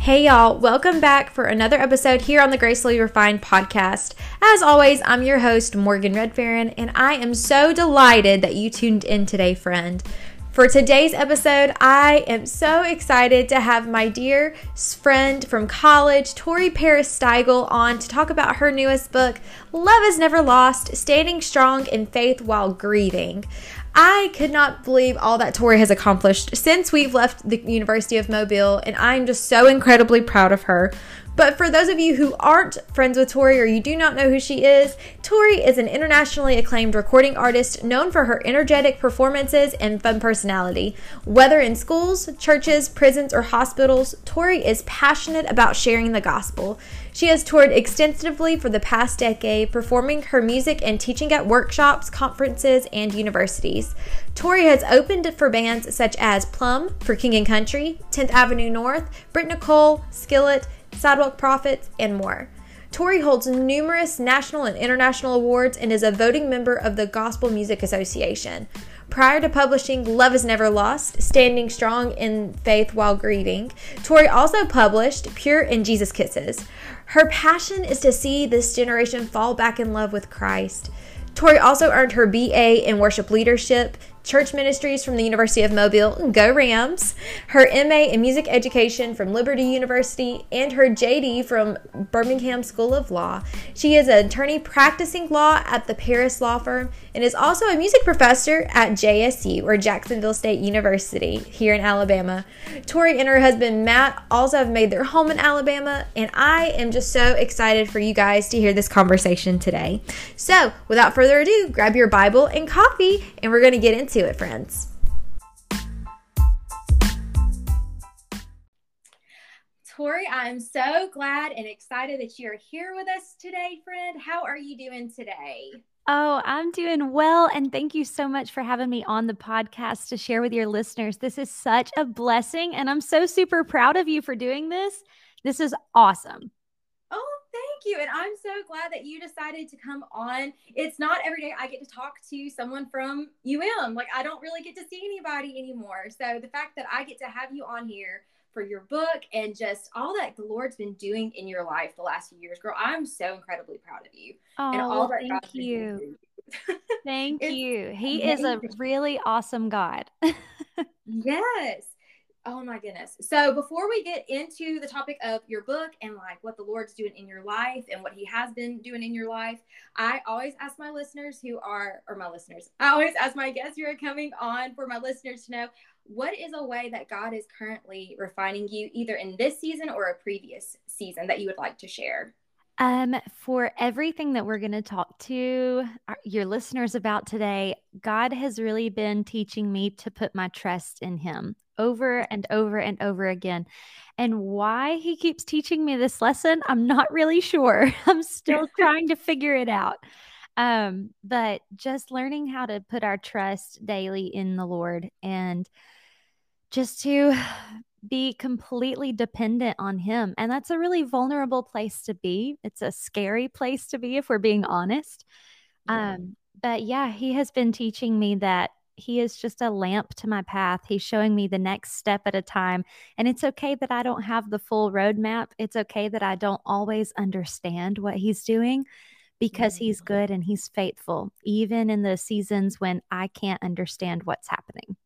Hey, y'all, welcome back for another episode here on the Gracefully Refined podcast. As always, I'm your host, Morgan Redferin, and I am so delighted that you tuned in today, friend. For today's episode, I am so excited to have my dear friend from college, Tori Parris Stigle, on to talk about her newest book, Love is Never Lost Standing Strong in Faith While Grieving. I could not believe all that Tori has accomplished since we've left the University of Mobile, and I'm just so incredibly proud of her. But for those of you who aren't friends with Tori or you do not know who she is, Tori is an internationally acclaimed recording artist known for her energetic performances and fun personality. Whether in schools, churches, prisons, or hospitals, Tori is passionate about sharing the gospel. She has toured extensively for the past decade, performing her music and teaching at workshops, conferences, and universities. Tori has opened for bands such as Plumb for King and Country, 10th Avenue North, Britt Nicole, Skillet, Sidewalk Prophets, and more. Tori holds numerous national and international awards and is a voting member of the Gospel Music Association. Prior to publishing Love is Never Lost, Standing Strong in Faith While Grieving, Tori also published Pure and Jesus Kisses. Her passion is to see this generation fall back in love with Christ. Tori also earned her BA in worship leadership church ministries from the University of Mobile, go Rams, her MA in music education from Liberty University, and her JD from Birmingham School of Law. She is an attorney practicing law at the Parris Law Firm and is also a music professor at JSU, or Jacksonville State University, here in Alabama. Tori and her husband Matt also have made their home in Alabama, and I am just so excited for you guys to hear this conversation today. So, without further ado, grab your Bible and coffee, and we're going to get into it, friends. Tori, I'm so glad and excited that you're here with us today, friend. How are you doing today? Oh, I'm doing well. And thank you so much for having me on the podcast to share with your listeners. This is such a blessing. And I'm so super proud of you for doing this. This is awesome. You. And I'm so glad that you decided to come on. It's not every day I get to talk to someone from UM. Like, I don't really get to see anybody anymore. So the fact that I get to have you on here for your book and just all that the Lord's been doing in your life the last few years, girl. I'm so incredibly proud of you. Oh, and all that thank you. thank you. He amazing. is a really awesome God. yes. Oh my goodness. So before we get into the topic of your book and like what the Lord's doing in your life and what he has been doing in your life, I always ask my listeners who are or my listeners, I always ask my guests who are coming on for my listeners to know what is a way that God is currently refining you either in this season or a previous season that you would like to share? Um, for everything that we're going to talk to your listeners about today, God has really been teaching me to put my trust in Him over and over and over again. And why He keeps teaching me this lesson, I'm not really sure. I'm still trying to figure it out. Um, but just learning how to put our trust daily in the Lord and just to be completely dependent on him. And that's a really vulnerable place to be. It's a scary place to be if we're being honest. Yeah. Um, but yeah, he has been teaching me that he is just a lamp to my path. He's showing me the next step at a time. And it's okay that I don't have the full roadmap. It's okay that I don't always understand what he's doing because he's good and he's faithful, even in the seasons when I can't understand what's happening.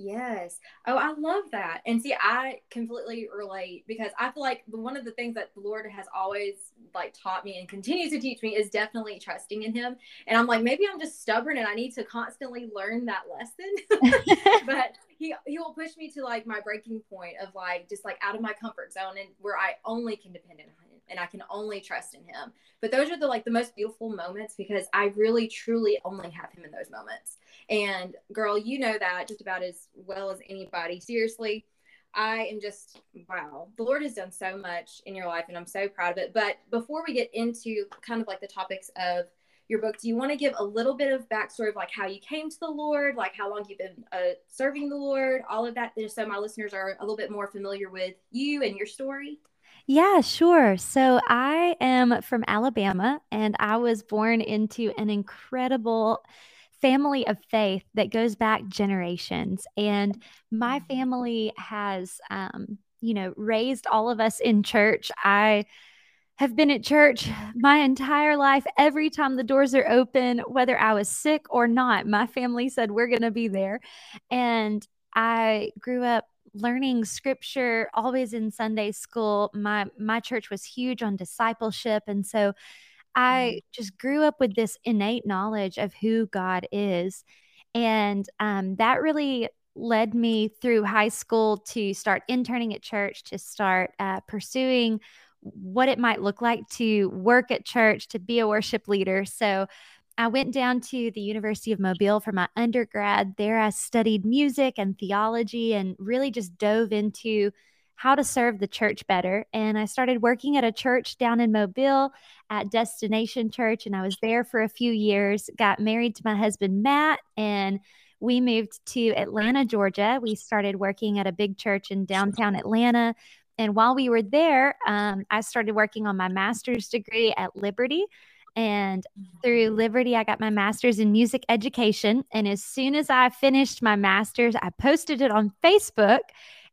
Yes. Oh, I love that. And see, I completely relate because I feel like one of the things that the Lord has always like taught me and continues to teach me is definitely trusting in him. And I'm like, maybe I'm just stubborn and I need to constantly learn that lesson. but he he will push me to like my breaking point of like just like out of my comfort zone and where I only can depend on him and I can only trust in him. But those are the like the most beautiful moments because I really truly only have him in those moments. And girl, you know that just about as well as anybody. Seriously, I am just wow. The Lord has done so much in your life and I'm so proud of it. But before we get into kind of like the topics of your book, do you want to give a little bit of backstory of like how you came to the Lord, like how long you've been uh, serving the Lord, all of that, just so my listeners are a little bit more familiar with you and your story? Yeah, sure. So I am from Alabama and I was born into an incredible family of faith that goes back generations. And my mm-hmm. family has um, you know, raised all of us in church. I have been at church my entire life. Every time the doors are open, whether I was sick or not, my family said, We're going to be there. And I grew up learning scripture always in Sunday school. My my church was huge on discipleship and so I mm-hmm. just grew up with this innate knowledge of who God is. And um, that really led me through high school to start interning at church, to start uh, pursuing what it might look like to work at church, to be a worship leader. So I went down to the University of Mobile for my undergrad. There, I studied music and theology and really just dove into how to serve the church better. And I started working at a church down in Mobile at Destination Church. And I was there for a few years, got married to my husband, Matt, and we moved to Atlanta, Georgia. We started working at a big church in downtown Atlanta. And while we were there, um, I started working on my master's degree at Liberty. And through Liberty, I got my master's in music education. And as soon as I finished my master's, I posted it on Facebook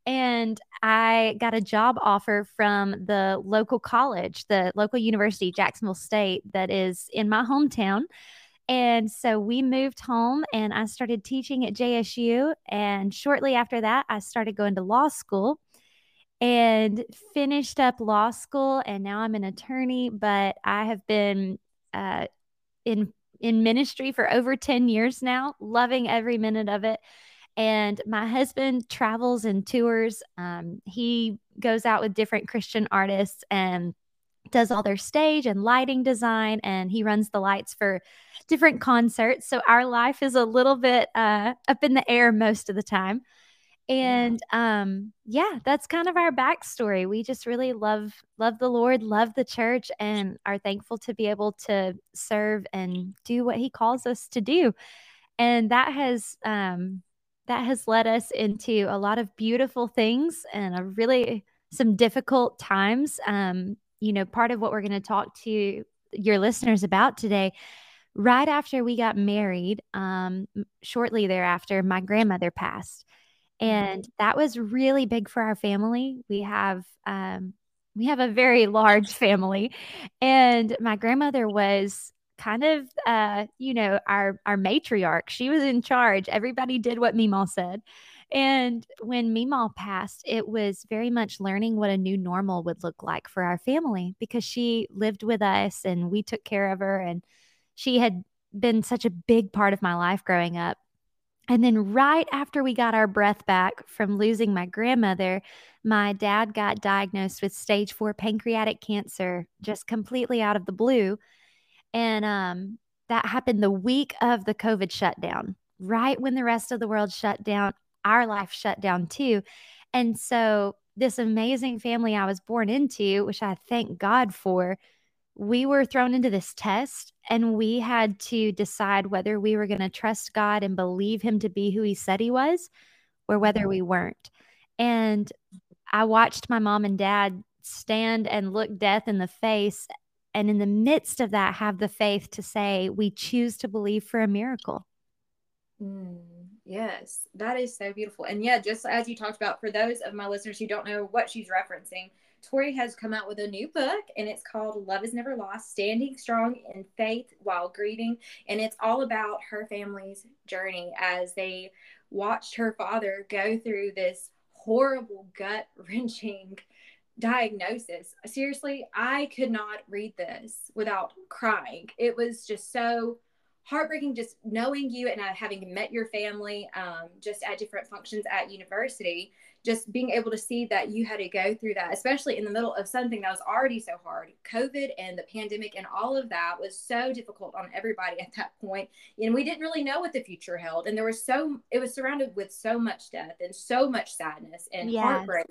and I got a job offer from the local college, the local university, Jacksonville State, that is in my hometown. And so we moved home and I started teaching at JSU. And shortly after that, I started going to law school and finished up law school. And now I'm an attorney, but I have been uh, in in ministry for over 10 years now, loving every minute of it. And my husband travels and tours. Um, he goes out with different Christian artists and does all their stage and lighting design and he runs the lights for different concerts. So our life is a little bit uh, up in the air most of the time. And um yeah that's kind of our backstory. We just really love love the lord love the church and are thankful to be able to serve and do what he calls us to do. And that has um that has led us into a lot of beautiful things and a really some difficult times um you know, part of what we're going to talk to your listeners about today. Right after we got married, um, shortly thereafter, my grandmother passed. And mm-hmm. that was really big for our family. We have um, we have a very large family, and my grandmother was kind of uh, you know our our matriarch. She was in charge. Everybody did what Mima said. And when Mima passed, it was very much learning what a new normal would look like for our family because she lived with us and we took care of her. And she had been such a big part of my life growing up. And then, right after we got our breath back from losing my grandmother, my dad got diagnosed with stage four pancreatic cancer just completely out of the blue. And um, that happened the week of the COVID shutdown, right when the rest of the world shut down our life shut down too. And so, this amazing family I was born into, which I thank God for, we were thrown into this test and we had to decide whether we were going to trust God and believe Him to be who He said He was or whether we weren't. And I watched my mom and dad stand and look death in the face. And in the midst of that, have the faith to say, we choose to believe for a miracle. Mm. Yes, that is so beautiful. And yeah, just as you talked about, for those of my listeners who don't know what she's referencing, Tori has come out with a new book and it's called Love is Never Lost Standing Strong in Faith While Grieving. And it's all about her family's journey as they watched her father go through this horrible, gut wrenching diagnosis. Seriously, I could not read this without crying. It was just so heartbreaking just knowing you and uh, having met your family um, just at different functions at university just being able to see that you had to go through that especially in the middle of something that was already so hard covid and the pandemic and all of that was so difficult on everybody at that point and we didn't really know what the future held and there was so it was surrounded with so much death and so much sadness and yes. heartbreak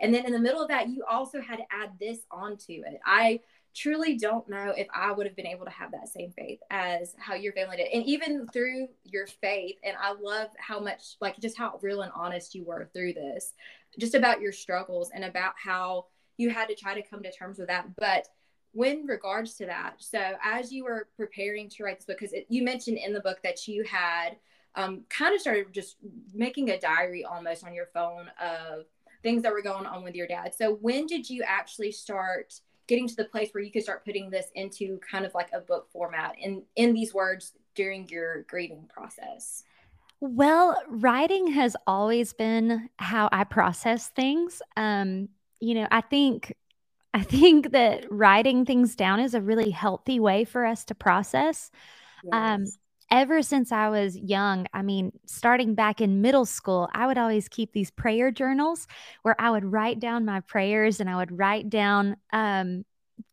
and then in the middle of that you also had to add this onto it i truly don't know if I would have been able to have that same faith as how your family did. And even through your faith, and I love how much, like, just how real and honest you were through this, just about your struggles and about how you had to try to come to terms with that. But when regards to that, so as you were preparing to write this book, because you mentioned in the book that you had um, kind of started just making a diary almost on your phone of things that were going on with your dad. So when did you actually start getting to the place where you could start putting this into kind of like a book format and in these words during your grieving process? Well, writing has always been how I process things. Um, you know, I think I think that writing things down is a really healthy way for us to process. Um, yes. Um, ever since I was young, I mean, starting back in middle school, I would always keep these prayer journals where I would write down my prayers and I would write down um,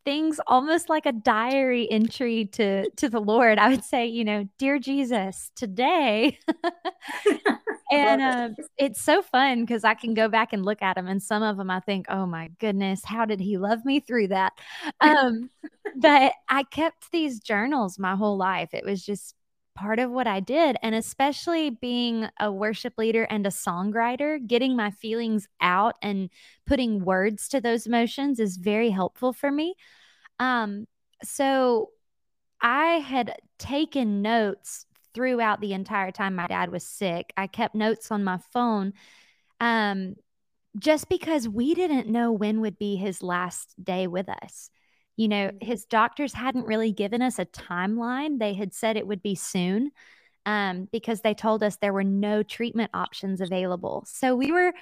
things almost like a diary entry to to the Lord. I would say, you know, dear Jesus, today. and um, it's so fun because I can go back and look at them, and some of them I think, oh my goodness, how did He love me through that? Um, but I kept these journals my whole life. It was just part of what I did. And especially being a worship leader and a songwriter, getting my feelings out and putting words to those emotions is very helpful for me. Um, so I had taken notes throughout the entire time my dad was sick. I kept notes on my phone. Um, just because we didn't know when would be his last day with us. You know, mm-hmm. his doctors hadn't really given us a timeline. They had said it would be soon um, because they told us there were no treatment options available. So we were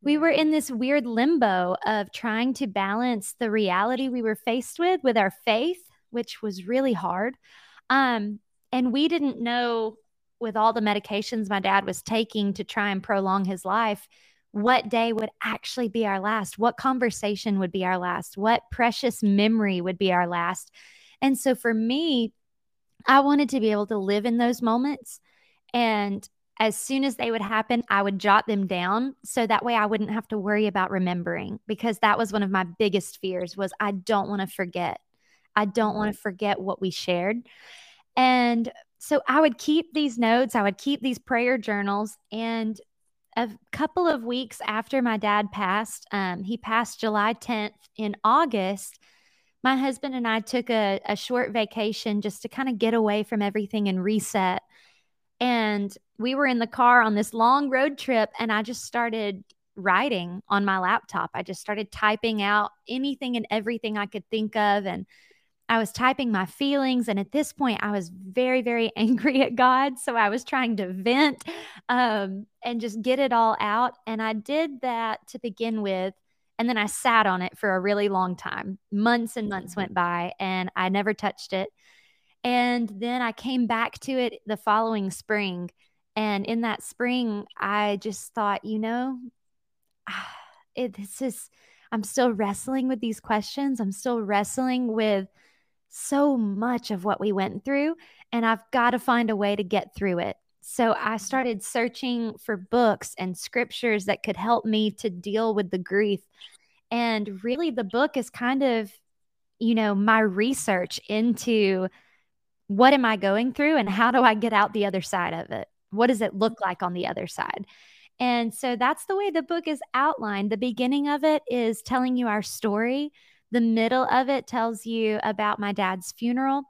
we were in this weird limbo of trying to balance the reality we were faced with with our faith, which was really hard. Um, and we didn't know with all the medications my dad was taking to try and prolong his life what day would actually be our last, what conversation would be our last, what precious memory would be our last. And so for me, I wanted to be able to live in those moments. And as soon as they would happen, I would jot them down so that way I wouldn't have to worry about remembering because that was one of my biggest fears was I don't want to forget. I don't want to forget what we shared. And so I would keep these notes, I would keep these prayer journals and a couple of weeks after my dad passed, um, he passed July 10th. In August, my husband and I took a, a short vacation just to kind of get away from everything and reset. And we were in the car on this long road trip, and I just started writing on my laptop. I just started typing out anything and everything I could think of. And I was typing my feelings. And at this point, I was very, very angry at God. So I was trying to vent um, and just get it all out. And I did that to begin with. And then I sat on it for a really long time. Months and months went by, and I never touched it. And then I came back to it the following spring. And in that spring, I just thought, you know, it, this is, I'm still wrestling with these questions. I'm still wrestling with so much of what we went through, and I've got to find a way to get through it. So I started searching for books and scriptures that could help me to deal with the grief. And really, the book is kind of, you know, my research into what am I going through and how do I get out the other side of it? What does it look like on the other side? And so that's the way the book is outlined. The beginning of it is telling you our story the middle of it tells you about my dad's funeral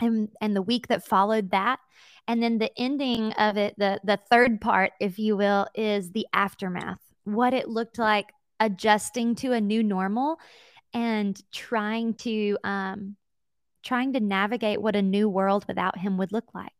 and, and the week that followed that. And then the ending of it, the, the third part, if you will, is the aftermath, what it looked like adjusting to a new normal and trying to um, trying to navigate what a new world without him would look like.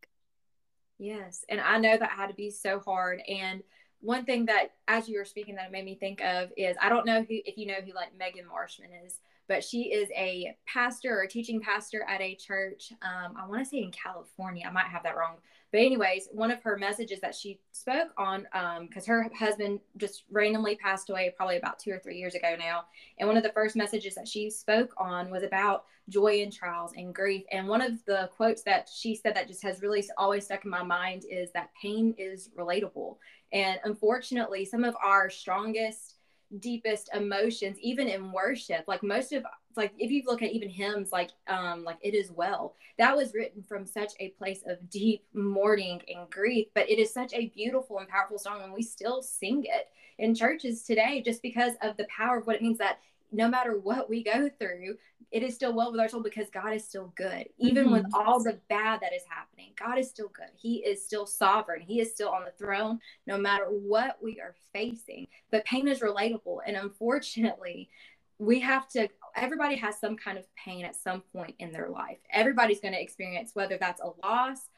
Yes. And I know that had to be so hard. And one thing that as you were speaking that made me think of is I don't know who if you know who like Megan Marshman is, but she is a pastor or teaching pastor at a church. Um, I want to say in California. I might have that wrong. But, anyways, one of her messages that she spoke on, because um, her husband just randomly passed away probably about two or three years ago now. And one of the first messages that she spoke on was about joy in trials and grief. And one of the quotes that she said that just has really always stuck in my mind is that pain is relatable. And unfortunately, some of our strongest deepest emotions even in worship. Like most of like if you look at even hymns like um like it is well that was written from such a place of deep mourning and grief but it is such a beautiful and powerful song and we still sing it in churches today just because of the power of what it means that no matter what we go through, it is still well with our soul because God is still good. Even mm-hmm. with all the bad that is happening, God is still good. He is still sovereign. He is still on the throne, no matter what we are facing. But pain is relatable. And unfortunately, we have to, everybody has some kind of pain at some point in their life. Everybody's going to experience, whether that's a loss,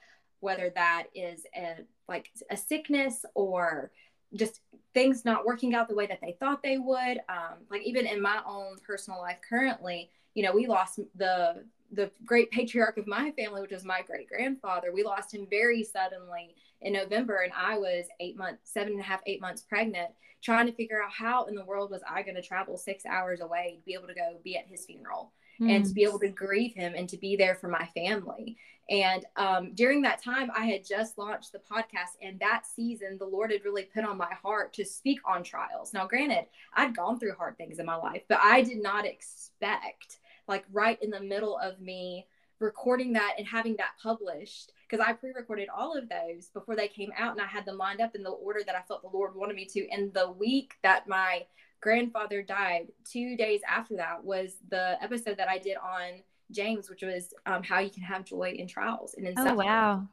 whether that is a, like a sickness or just things not working out the way that they thought they would. Um, like even in my own personal life currently, you know, we lost the the great patriarch of my family, which was my great grandfather. We lost him very suddenly in November, and I was eight months, seven and a half, eight months pregnant, trying to figure out how in the world was I going to travel six hours away to be able to go be at his funeral mm. and to be able to grieve him and to be there for my family. And um, during that time, I had just launched the podcast, and that season, the Lord had really put on my heart to speak on trials. Now, granted, I'd gone through hard things in my life, but I did not expect, like, right in the middle of me recording that and having that published because I pre recorded all of those before they came out and I had them lined up in the order that I felt the Lord wanted me to. And the week that my grandfather died, two days after that was the episode that I did on James, which was um, how you can have joy in trials and in oh, suffering. wow.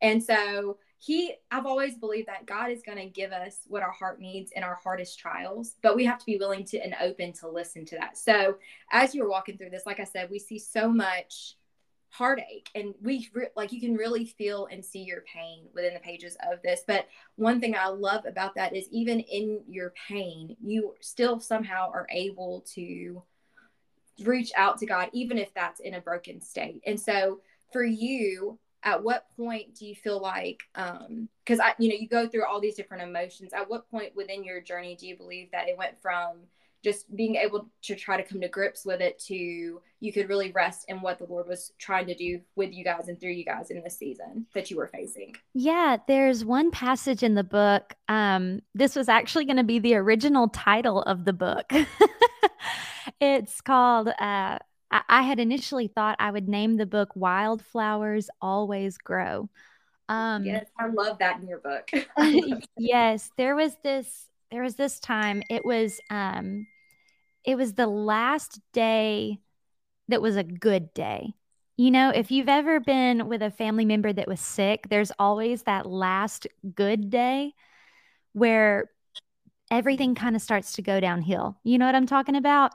And so he, I've always believed that God is going to give us what our heart needs in our hardest trials, but we have to be willing to and open to listen to that. So as you're walking through this, like I said, we see so much heartache and we re- like you can really feel and see your pain within the pages of this but one thing i love about that is even in your pain you still somehow are able to reach out to God, even if that's in a broken state. And so for you, at what point do you feel like um because i you know you go through all these different emotions at what point within your journey do you believe that it went from just being able to try to come to grips with it to you could really rest in what the lord was trying to do with you guys and through you guys in this season that you were facing yeah there's one passage in the book um this was actually going to be the original title of the book it's called uh, I, had initially thought I would name the book Wildflowers Always Grow. Um, yes, I love that in your book. yes, there was this there was this time it was um it was the last day that was a good day. You know, if you've ever been with a family member that was sick, there's always that last good day where everything kind of starts to go downhill. You know what I'm talking about?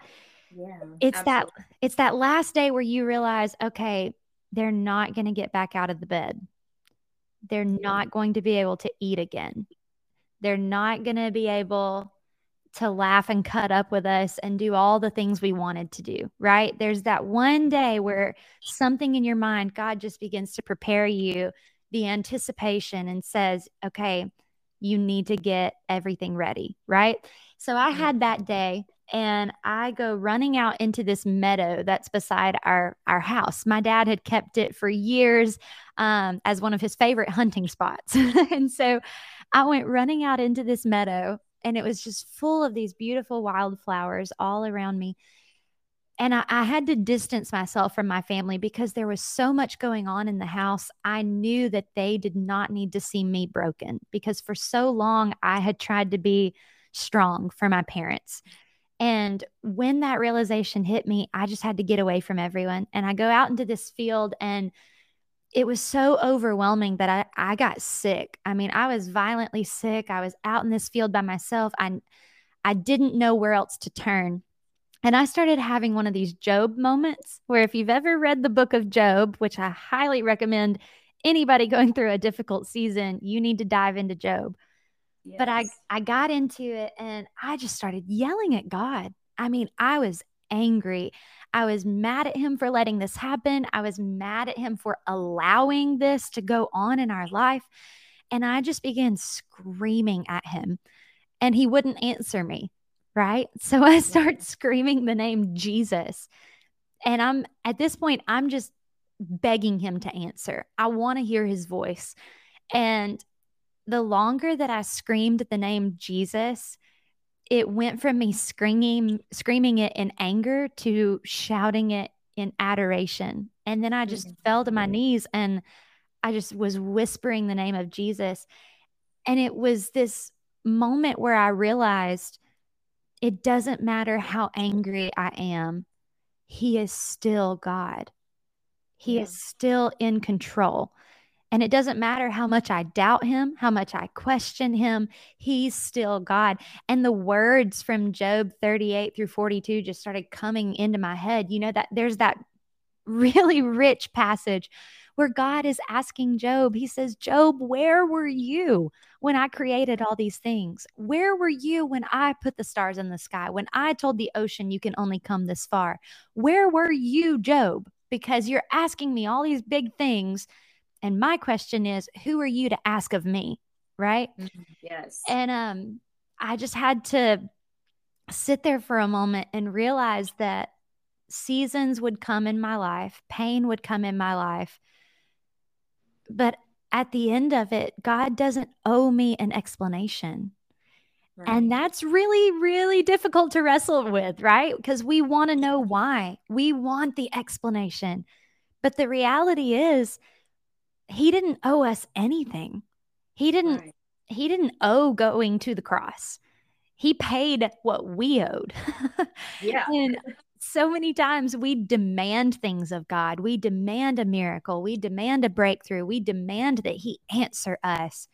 Yeah. It's absolutely. that it's that last day where you realize, okay, they're not going to get back out of the bed. They're not going to be able to eat again. They're not going to be able to laugh and cut up with us and do all the things we wanted to do, right? There's that one day where something in your mind, God just begins to prepare you the anticipation and says, okay, you need to get everything ready, right? So I had that day and I go running out into this meadow that's beside our our house. My dad had kept it for years um, as one of his favorite hunting spots, and so I went running out into this meadow, and it was just full of these beautiful wildflowers all around me. And I, I had to distance myself from my family because there was so much going on in the house. I knew that they did not need to see me broken because for so long I had tried to be strong for my parents. And when that realization hit me, I just had to get away from everyone. And I go out into this field and it was so overwhelming that I, I got sick. I mean, I was violently sick. I was out in this field by myself. I I didn't know where else to turn. And I started having one of these Job moments where if you've ever read the book of Job, which I highly recommend anybody going through a difficult season, you need to dive into Job. Yes. But I I got into it and I just started yelling at God. I mean, I was angry. I was mad at him for letting this happen. I was mad at him for allowing this to go on in our life. And I just began screaming at him and he wouldn't answer me. Right. So I start screaming the name Jesus. And I'm at this point, I'm just begging him to answer. I want to hear his voice. And the longer that I screamed the name Jesus, it went from me screaming screaming it in anger to shouting it in adoration. And then I just mm-hmm. fell to my knees and I just was whispering the name of Jesus. And it was this moment where I realized it doesn't matter how angry I am, He is still God. He Yeah. is still in control. And it doesn't matter how much I doubt him, how much I question him, he's still God. And the words from Job 38 through 42 just started coming into my head. You know, that there's that really rich passage where God is asking Job, He says, Job, where were you when I created all these things? Where were you when I put the stars in the sky? When I told the ocean you can only come this far? Where were you, Job? Because you're asking me all these big things. And my question is, who are you to ask of me? Right. Yes. And um, I just had to sit there for a moment and realize that seasons would come in my life, pain would come in my life. But at the end of it, God doesn't owe me an explanation. Right. And that's really, really difficult to wrestle with, right? Because we want to know why. We want the explanation. But the reality is, he didn't owe us anything. He didn't Right. he didn't owe going to the cross. He paid what we owed. Yeah. and so many times we demand things of God. We demand a miracle. We demand a breakthrough. We demand that He answer us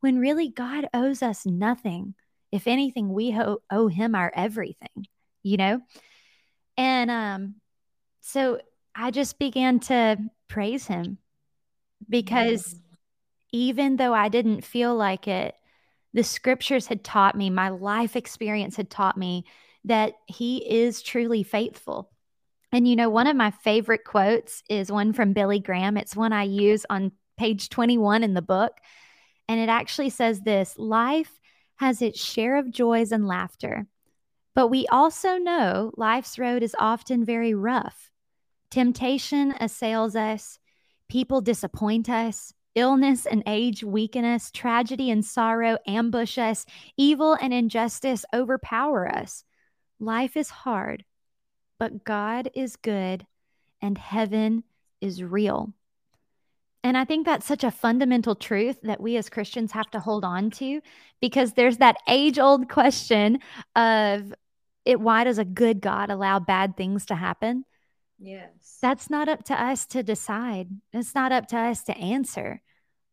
when really God owes us nothing. If anything, we ho- owe Him our everything, you know? And um, so I just began to praise Him because even though I didn't feel like it, the scriptures had taught me, my life experience had taught me that he is truly faithful. And you know, one of my favorite quotes is one from Billy Graham. It's one I use on page 21 in the book. And it actually says this Life has its share of joys and laughter, but we also know life's road is often very rough. Temptation assails us, people disappoint us, illness and age weaken us, tragedy and sorrow ambush us, evil and injustice overpower us. Life is hard, but God is good and heaven is real. And I think that's such a fundamental truth that we as Christians have to hold on to because there's that age old question of it why does a good God allow bad things to happen? Yes. That's not up to us to decide. It's not up to us to answer.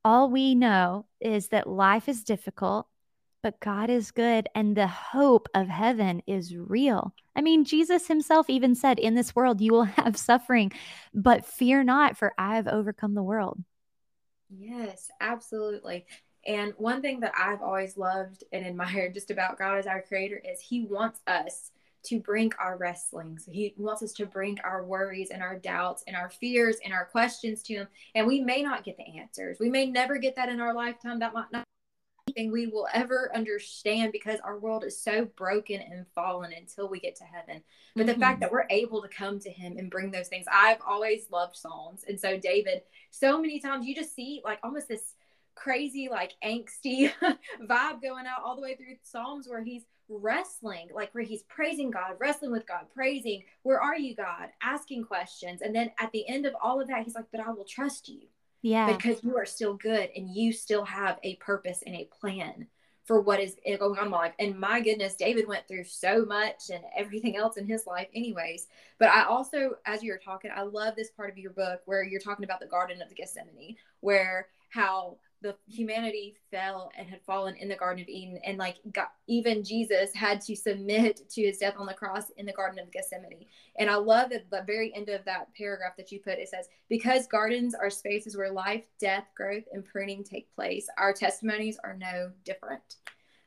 All we know is that life is difficult, but God is good and the hope of heaven is real. I mean, Jesus himself even said, In this world you will have suffering, but fear not, for I have overcome the world. Yes, absolutely. And one thing that I've always loved and admired just about God as our creator is he wants us to bring our wrestling. So he wants us to bring our worries and our doubts and our fears and our questions to him. And we may not get the answers. We may never get that in our lifetime. That might not be anything we will ever understand because our world is so broken and fallen until we get to heaven. But the fact mm-hmm. that we're able to come to him and bring those things, I've always loved Psalms. And so David, so many times you just see like almost this crazy, like angsty vibe going out all the way through Psalms where he's wrestling, like where he's praising God, wrestling with God, praising, Where are you, God? Asking questions. And then at the end of all of that, he's like, But I will trust you Yeah. because you are still good and you still have a purpose and a plan for what is going on in my life. And my goodness, David went through so much and everything else in his life, anyways. But I also, as you were talking, I love this part of your book where you're talking about the Garden of the Gethsemane, where how the humanity fell and had fallen in the Garden of Eden, and like God, even Jesus had to submit to his death on the cross in the Garden of Gethsemane. And I love that the very end of that paragraph that you put, it says, Because gardens are spaces where life, death, growth, and pruning take place, our testimonies are no different.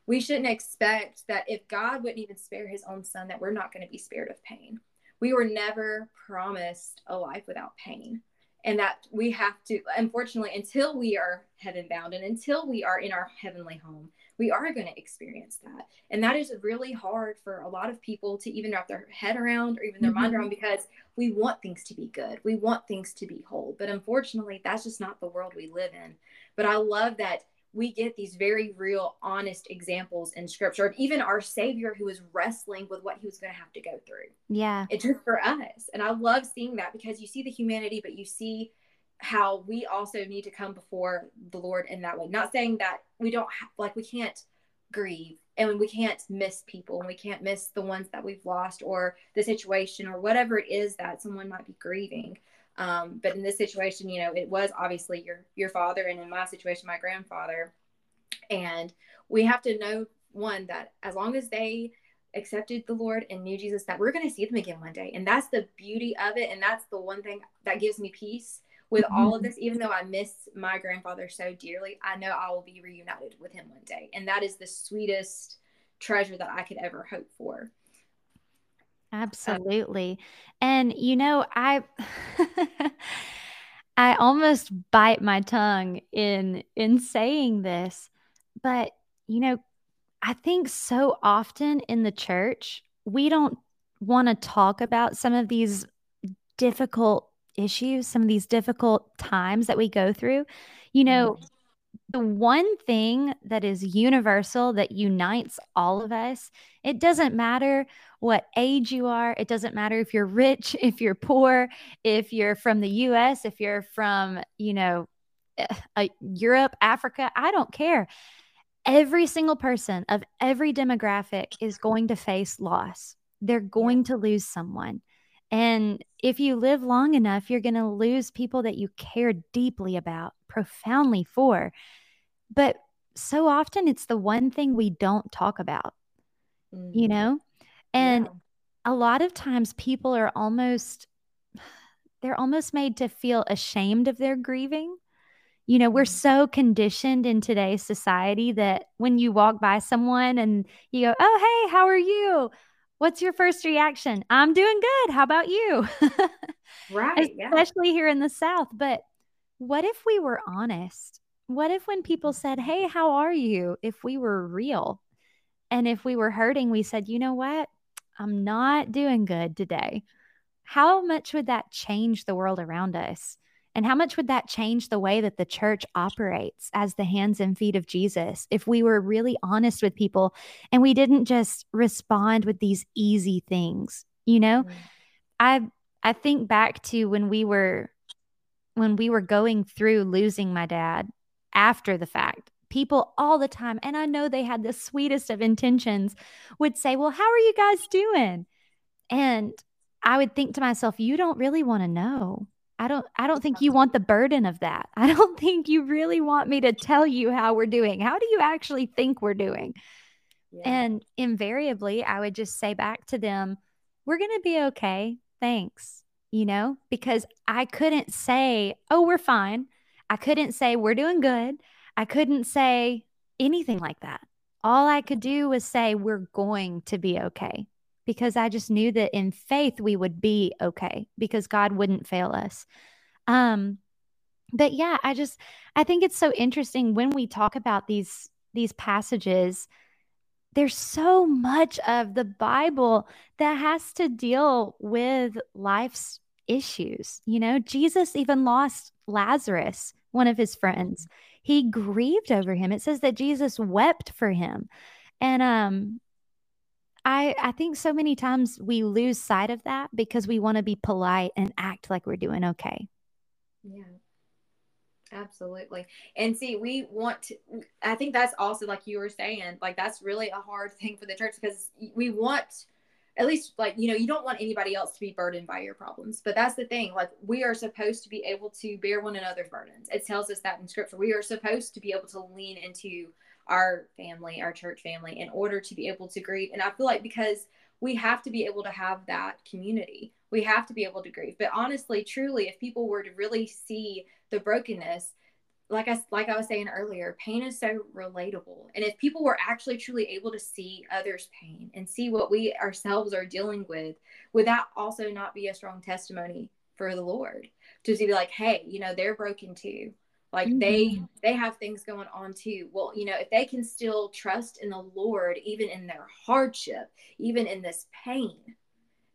We shouldn't expect that if God wouldn't even spare his own son, that we're not going to be spared of pain. We were never promised a life without pain. And that we have to, unfortunately, until we are heaven bound and until we are in our heavenly home, we are going to experience that. And that is really hard for a lot of people to even wrap their head around or even their mind Mhm. around because we want things to be good. We want things to be whole. But unfortunately, that's just not the world we live in. But I love that we get these very real, honest examples in scripture of even our Savior who was wrestling with what he was going to have to go through. Yeah. It's just for us. And I love seeing that because you see the humanity, but you see how we also need to come before the Lord in that way. Not saying that we don't have, like, we can't grieve and we can't miss people and we can't miss the ones that we've lost or the situation or whatever it is that someone might be grieving um, but in this situation you know it was obviously your your father and in my situation my grandfather and we have to know one that as long as they accepted the Lord and knew Jesus, that we're going to see them again one day. And that's the beauty of it. And that's the one thing that gives me peace with mm-hmm. all of this. Even though I miss my grandfather so dearly, I know I will be reunited with him one day. And that is the sweetest treasure that I could ever hope for. Absolutely. And you know, I I almost bite my tongue in in saying this, but you know, I think so often in the church, we don't want to talk about some of these difficult issues, some of these difficult times that we go through. You know, mm-hmm. The one thing that is universal that unites all of us, it doesn't matter what age you are, it doesn't matter if you're rich, if you're poor, if you're from the US, if you're from, you know, uh, Europe, Africa, I don't care every single person of every demographic is going to face loss. They're going to lose someone. And if you live long enough, you're going to lose people that you care deeply about, profoundly for. But so often it's the one thing we don't talk about, mm-hmm. you know? And yeah. a lot of times people are almost they're almost made to feel ashamed of their grieving you know, we're mm-hmm. so conditioned in today's society that when you walk by someone and you go, Oh, hey, how are you? What's your first reaction? I'm doing good. How about you? right. Especially yeah. here in the South. But what if we were honest? What if when people said, Hey, how are you? If we were real and if we were hurting, we said, You know what? I'm not doing good today. How much would that change the world around us? And how much would that change the way that the church operates as the hands and feet of Jesus if we were really honest with people and we didn't just respond with these easy things? You know, mm-hmm. I I think back to when we were when we were going through losing my dad after the fact. People all the time, and I know they had the sweetest of intentions, would say, Well, how are you guys doing? And I would think to myself, You don't really want to know I don't I don't think you want the burden of that. I don't think you really want me to tell you how we're doing. How do you actually think we're doing? Yeah. And invariably I would just say back to them, we're going to be okay. Thanks. You know, because I couldn't say, "Oh, we're fine." I couldn't say we're doing good. I couldn't say anything like that. All I could do was say we're going to be okay because I just knew that in faith we would be okay because God wouldn't fail us. Um, but yeah, I just I think it's so interesting when we talk about these these passages. There's so much of the Bible that has to deal with life's issues. You know, Jesus even lost Lazarus, one of his friends. He grieved over him. It says that Jesus wept for him. And um I I think so many times we lose sight of that because we want to be polite and act like we're doing okay. Yeah. Absolutely. And see, we want to, I think that's also like you were saying, like that's really a hard thing for the church because we want at least like you know you don't want anybody else to be burdened by your problems but that's the thing like we are supposed to be able to bear one another's burdens it tells us that in scripture we are supposed to be able to lean into our family, our church family, in order to be able to grieve. And I feel like because we have to be able to have that community, we have to be able to grieve. But honestly, truly, if people were to really see the brokenness, like I like I was saying earlier, pain is so relatable. And if people were actually truly able to see others' pain and see what we ourselves are dealing with, would that also not be a strong testimony for the Lord? To be like, hey, you know, they're broken too like mm-hmm. they they have things going on too well you know if they can still trust in the lord even in their hardship even in this pain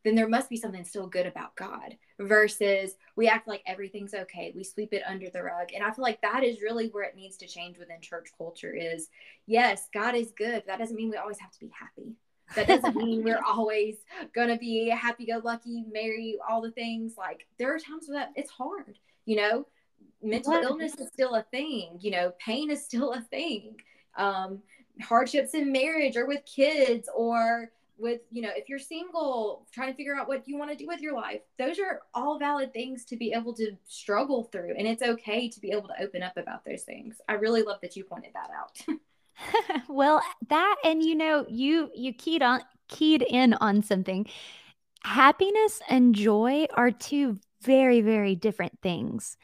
then there must be something still good about god versus we act like everything's okay we sweep it under the rug. And i feel like that is really where it needs to change within church culture is yes god is good that doesn't mean we always have to be happy. That doesn't mean we're always gonna be happy go lucky merry all the things. Like there are times where that it's hard you know? Mental illness is still a thing you know? Pain is still a thing. Um hardships in marriage or with kids or with you know if you're single trying to figure out what you want to do with your life those are all valid things to be able to struggle through. And it's okay to be able to open up about those things. I really love that you pointed that out. Well that and you know you you keyed on keyed in on something. Happiness and joy are two very very different things.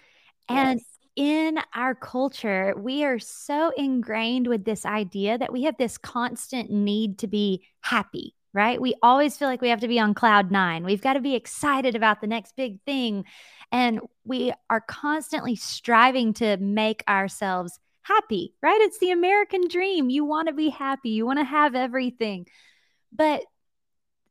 And yes. in our culture, we are so ingrained with this idea that we have this constant need to be happy, right? We always feel like we have to be on cloud nine. We've got to be excited about the next big thing. And we are constantly striving to make ourselves happy, right? It's the American dream. You want to be happy, you want to have everything. But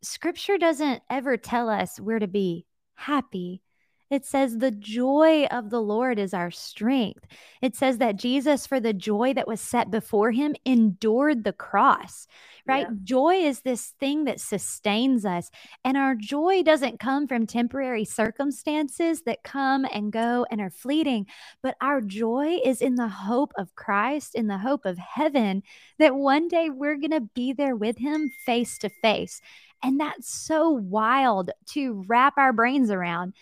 scripture doesn't ever tell us where to be happy. It says, The joy of the Lord is our strength. It says that Jesus, for the joy that was set before him, endured the cross, right? Yeah. Joy is this thing that sustains us. And our joy doesn't come from temporary circumstances that come and go and are fleeting, but our joy is in the hope of Christ, in the hope of heaven, that one day we're going to be there with him face to face. And that's so wild to wrap our brains around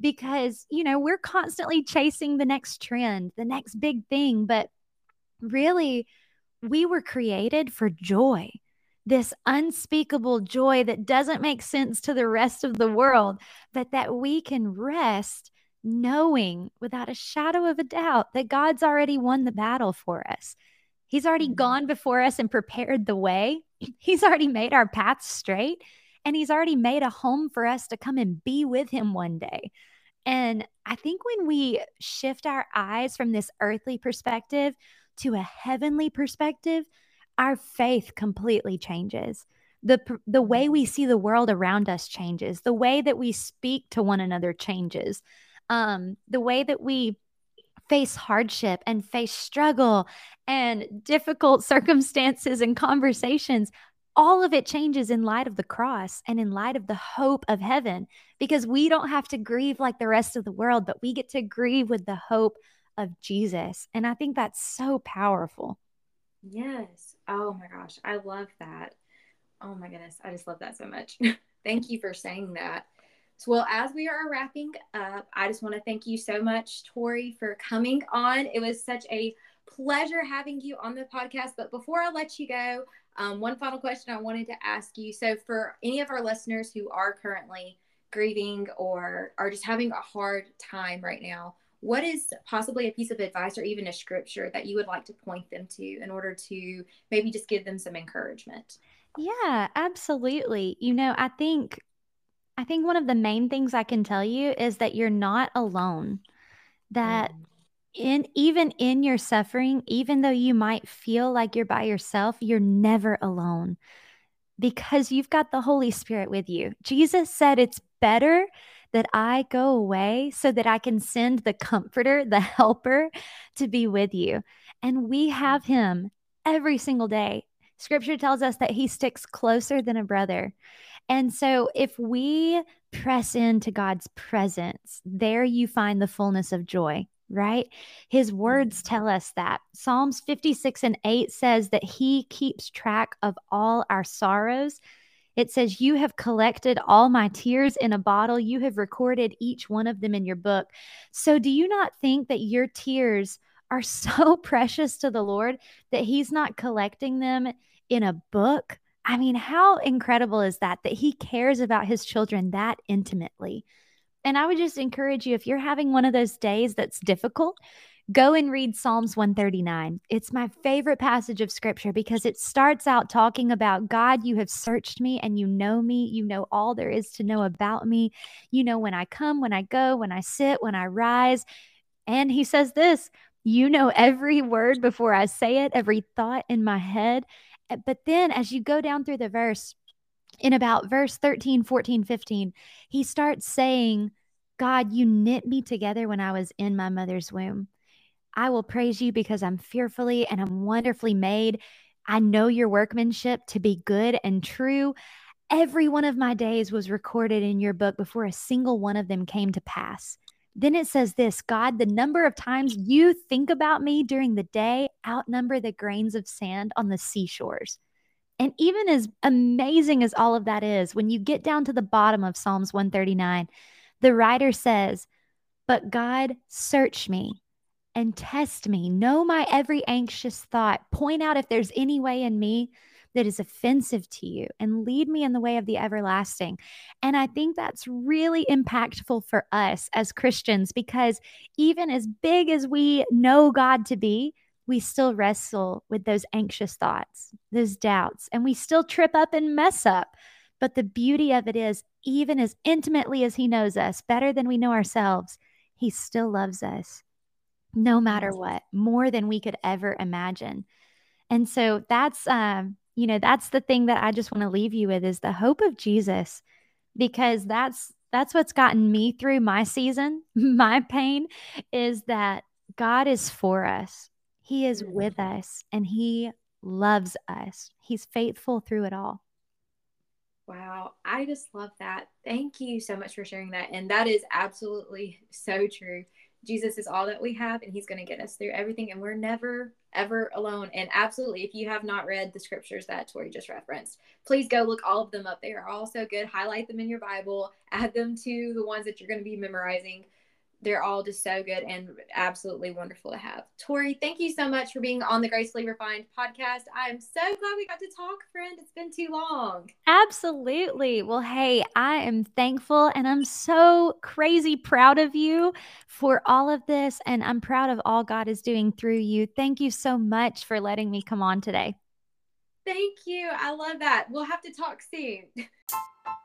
because, you know, we're constantly chasing the next trend, the next big thing. But really, we were created for joy, this unspeakable joy that doesn't make sense to the rest of the world, but that we can rest knowing without a shadow of a doubt that God's already won the battle for us. He's already mm-hmm. gone before us and prepared the way. He's already made our paths straight and he's already made a home for us to come and be with him one day. And I think when we shift our eyes from this earthly perspective to a heavenly perspective, our faith completely changes. The, the way we see the world around us changes. The way that we speak to one another changes. Um, the way that we face hardship and face struggle and difficult circumstances and conversations all of it changes in light of the cross and in light of the hope of heaven because we don't have to grieve like the rest of the world, but we get to grieve with the hope of Jesus. And I think that's so powerful. Yes. Oh my gosh. I love that. Oh my goodness. I just love that so much. thank you for saying that. So, well, as we are wrapping up, I just want to thank you so much, Tori, for coming on. It was such a pleasure having you on the podcast. But before I let you go, um, one final question I wanted to ask you. So, for any of our listeners who are currently grieving or are just having a hard time right now, what is possibly a piece of advice or even a scripture that you would like to point them to in order to maybe just give them some encouragement? Yeah, absolutely. You know, I think I think one of the main things I can tell you is that you're not alone. That mm in even in your suffering, even though you might feel like you're by yourself, you're never alone because you've got the Holy Spirit with you. Jesus said it's better that I go away so that I can send the comforter, the helper to be with you. And we have him every single day. Scripture tells us that he sticks closer than a brother. And so if we press into God's presence, there you find the fullness of joy right? His words mm-hmm. tell us that. Psalms 56 and 8 says that he keeps track of all our sorrows. It says, You have collected all my tears in a bottle. You have recorded each one of them in your book. So, do you not think that your tears are so precious to the Lord that He's not collecting them in a book? I mean, how incredible is that? That He cares about His children that intimately. And I would just encourage you if you're having one of those days that's difficult, go and read Psalms 139. It's my favorite passage of scripture because it starts out talking about God, you have searched me and you know me. You know all there is to know about me. You know when I come, when I go, when I sit, when I rise. And he says this you know every word before I say it, every thought in my head. But then as you go down through the verse, in about verse 13, 14, 15, he starts saying, God, you knit me together when I was in my mother's womb. I will praise you because I'm fearfully and I'm wonderfully made. I know your workmanship to be good and true. Every one of my days was recorded in your book before a single one of them came to pass. Then it says this God, the number of times you think about me during the day outnumber the grains of sand on the seashores. And even as amazing as all of that is, when you get down to the bottom of Psalms 139, the writer says, But God, search me and test me, know my every anxious thought, point out if there's any way in me that is offensive to you and lead me in the way of the everlasting. And I think that's really impactful for us as Christians because even as big as we know God to be, we still wrestle with those anxious thoughts, those doubts, and we still trip up and mess up. But the beauty of it is, even as intimately as He knows us, better than we know ourselves, He still loves us no matter what, more than we could ever imagine. And so that's um, you know, that's the thing that I just want to leave you with is the hope of Jesus because that's that's what's gotten me through my season, my pain is that God is for us. He is mm-hmm. with us and he loves us. He's faithful through it all. Wow, I just love that. Thank you so much for sharing that. And that is absolutely so true. Jesus is all that we have, and He's going to get us through everything. And we're never, ever alone. And absolutely, if you have not read the scriptures that Tori just referenced, please go look all of them up. They are all so good. Highlight them in your Bible, add them to the ones that you're going to be memorizing they're all just so good and absolutely wonderful to have. Tori, thank you so much for being on the Gracefully Refined podcast. I'm so glad we got to talk, friend. It's been too long. Absolutely. Well, hey, I am thankful and I'm so crazy proud of you for all of this. And I'm proud of all God is doing through you. Thank you so much for letting me come on today. Thank you. I love that. We'll have to talk soon.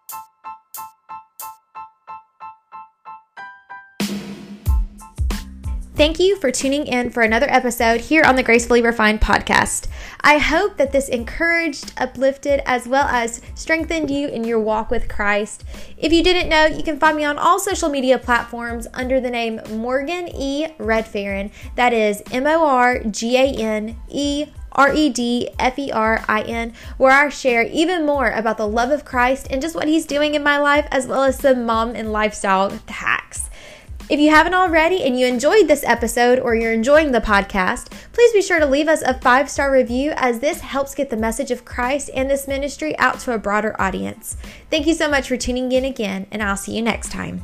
Thank you for tuning in for another episode here on the Gracefully Refined podcast. I hope that this encouraged, uplifted, as well as strengthened you in your walk with Christ. If you didn't know, you can find me on all social media platforms under the name Morgan E. Redferin. That is M O R G A N E R E D F E R I N, where I share even more about the love of Christ and just what He's doing in my life, as well as some mom and lifestyle hacks. If you haven't already and you enjoyed this episode or you're enjoying the podcast, please be sure to leave us a five star review as this helps get the message of Christ and this ministry out to a broader audience. Thank you so much for tuning in again, and I'll see you next time.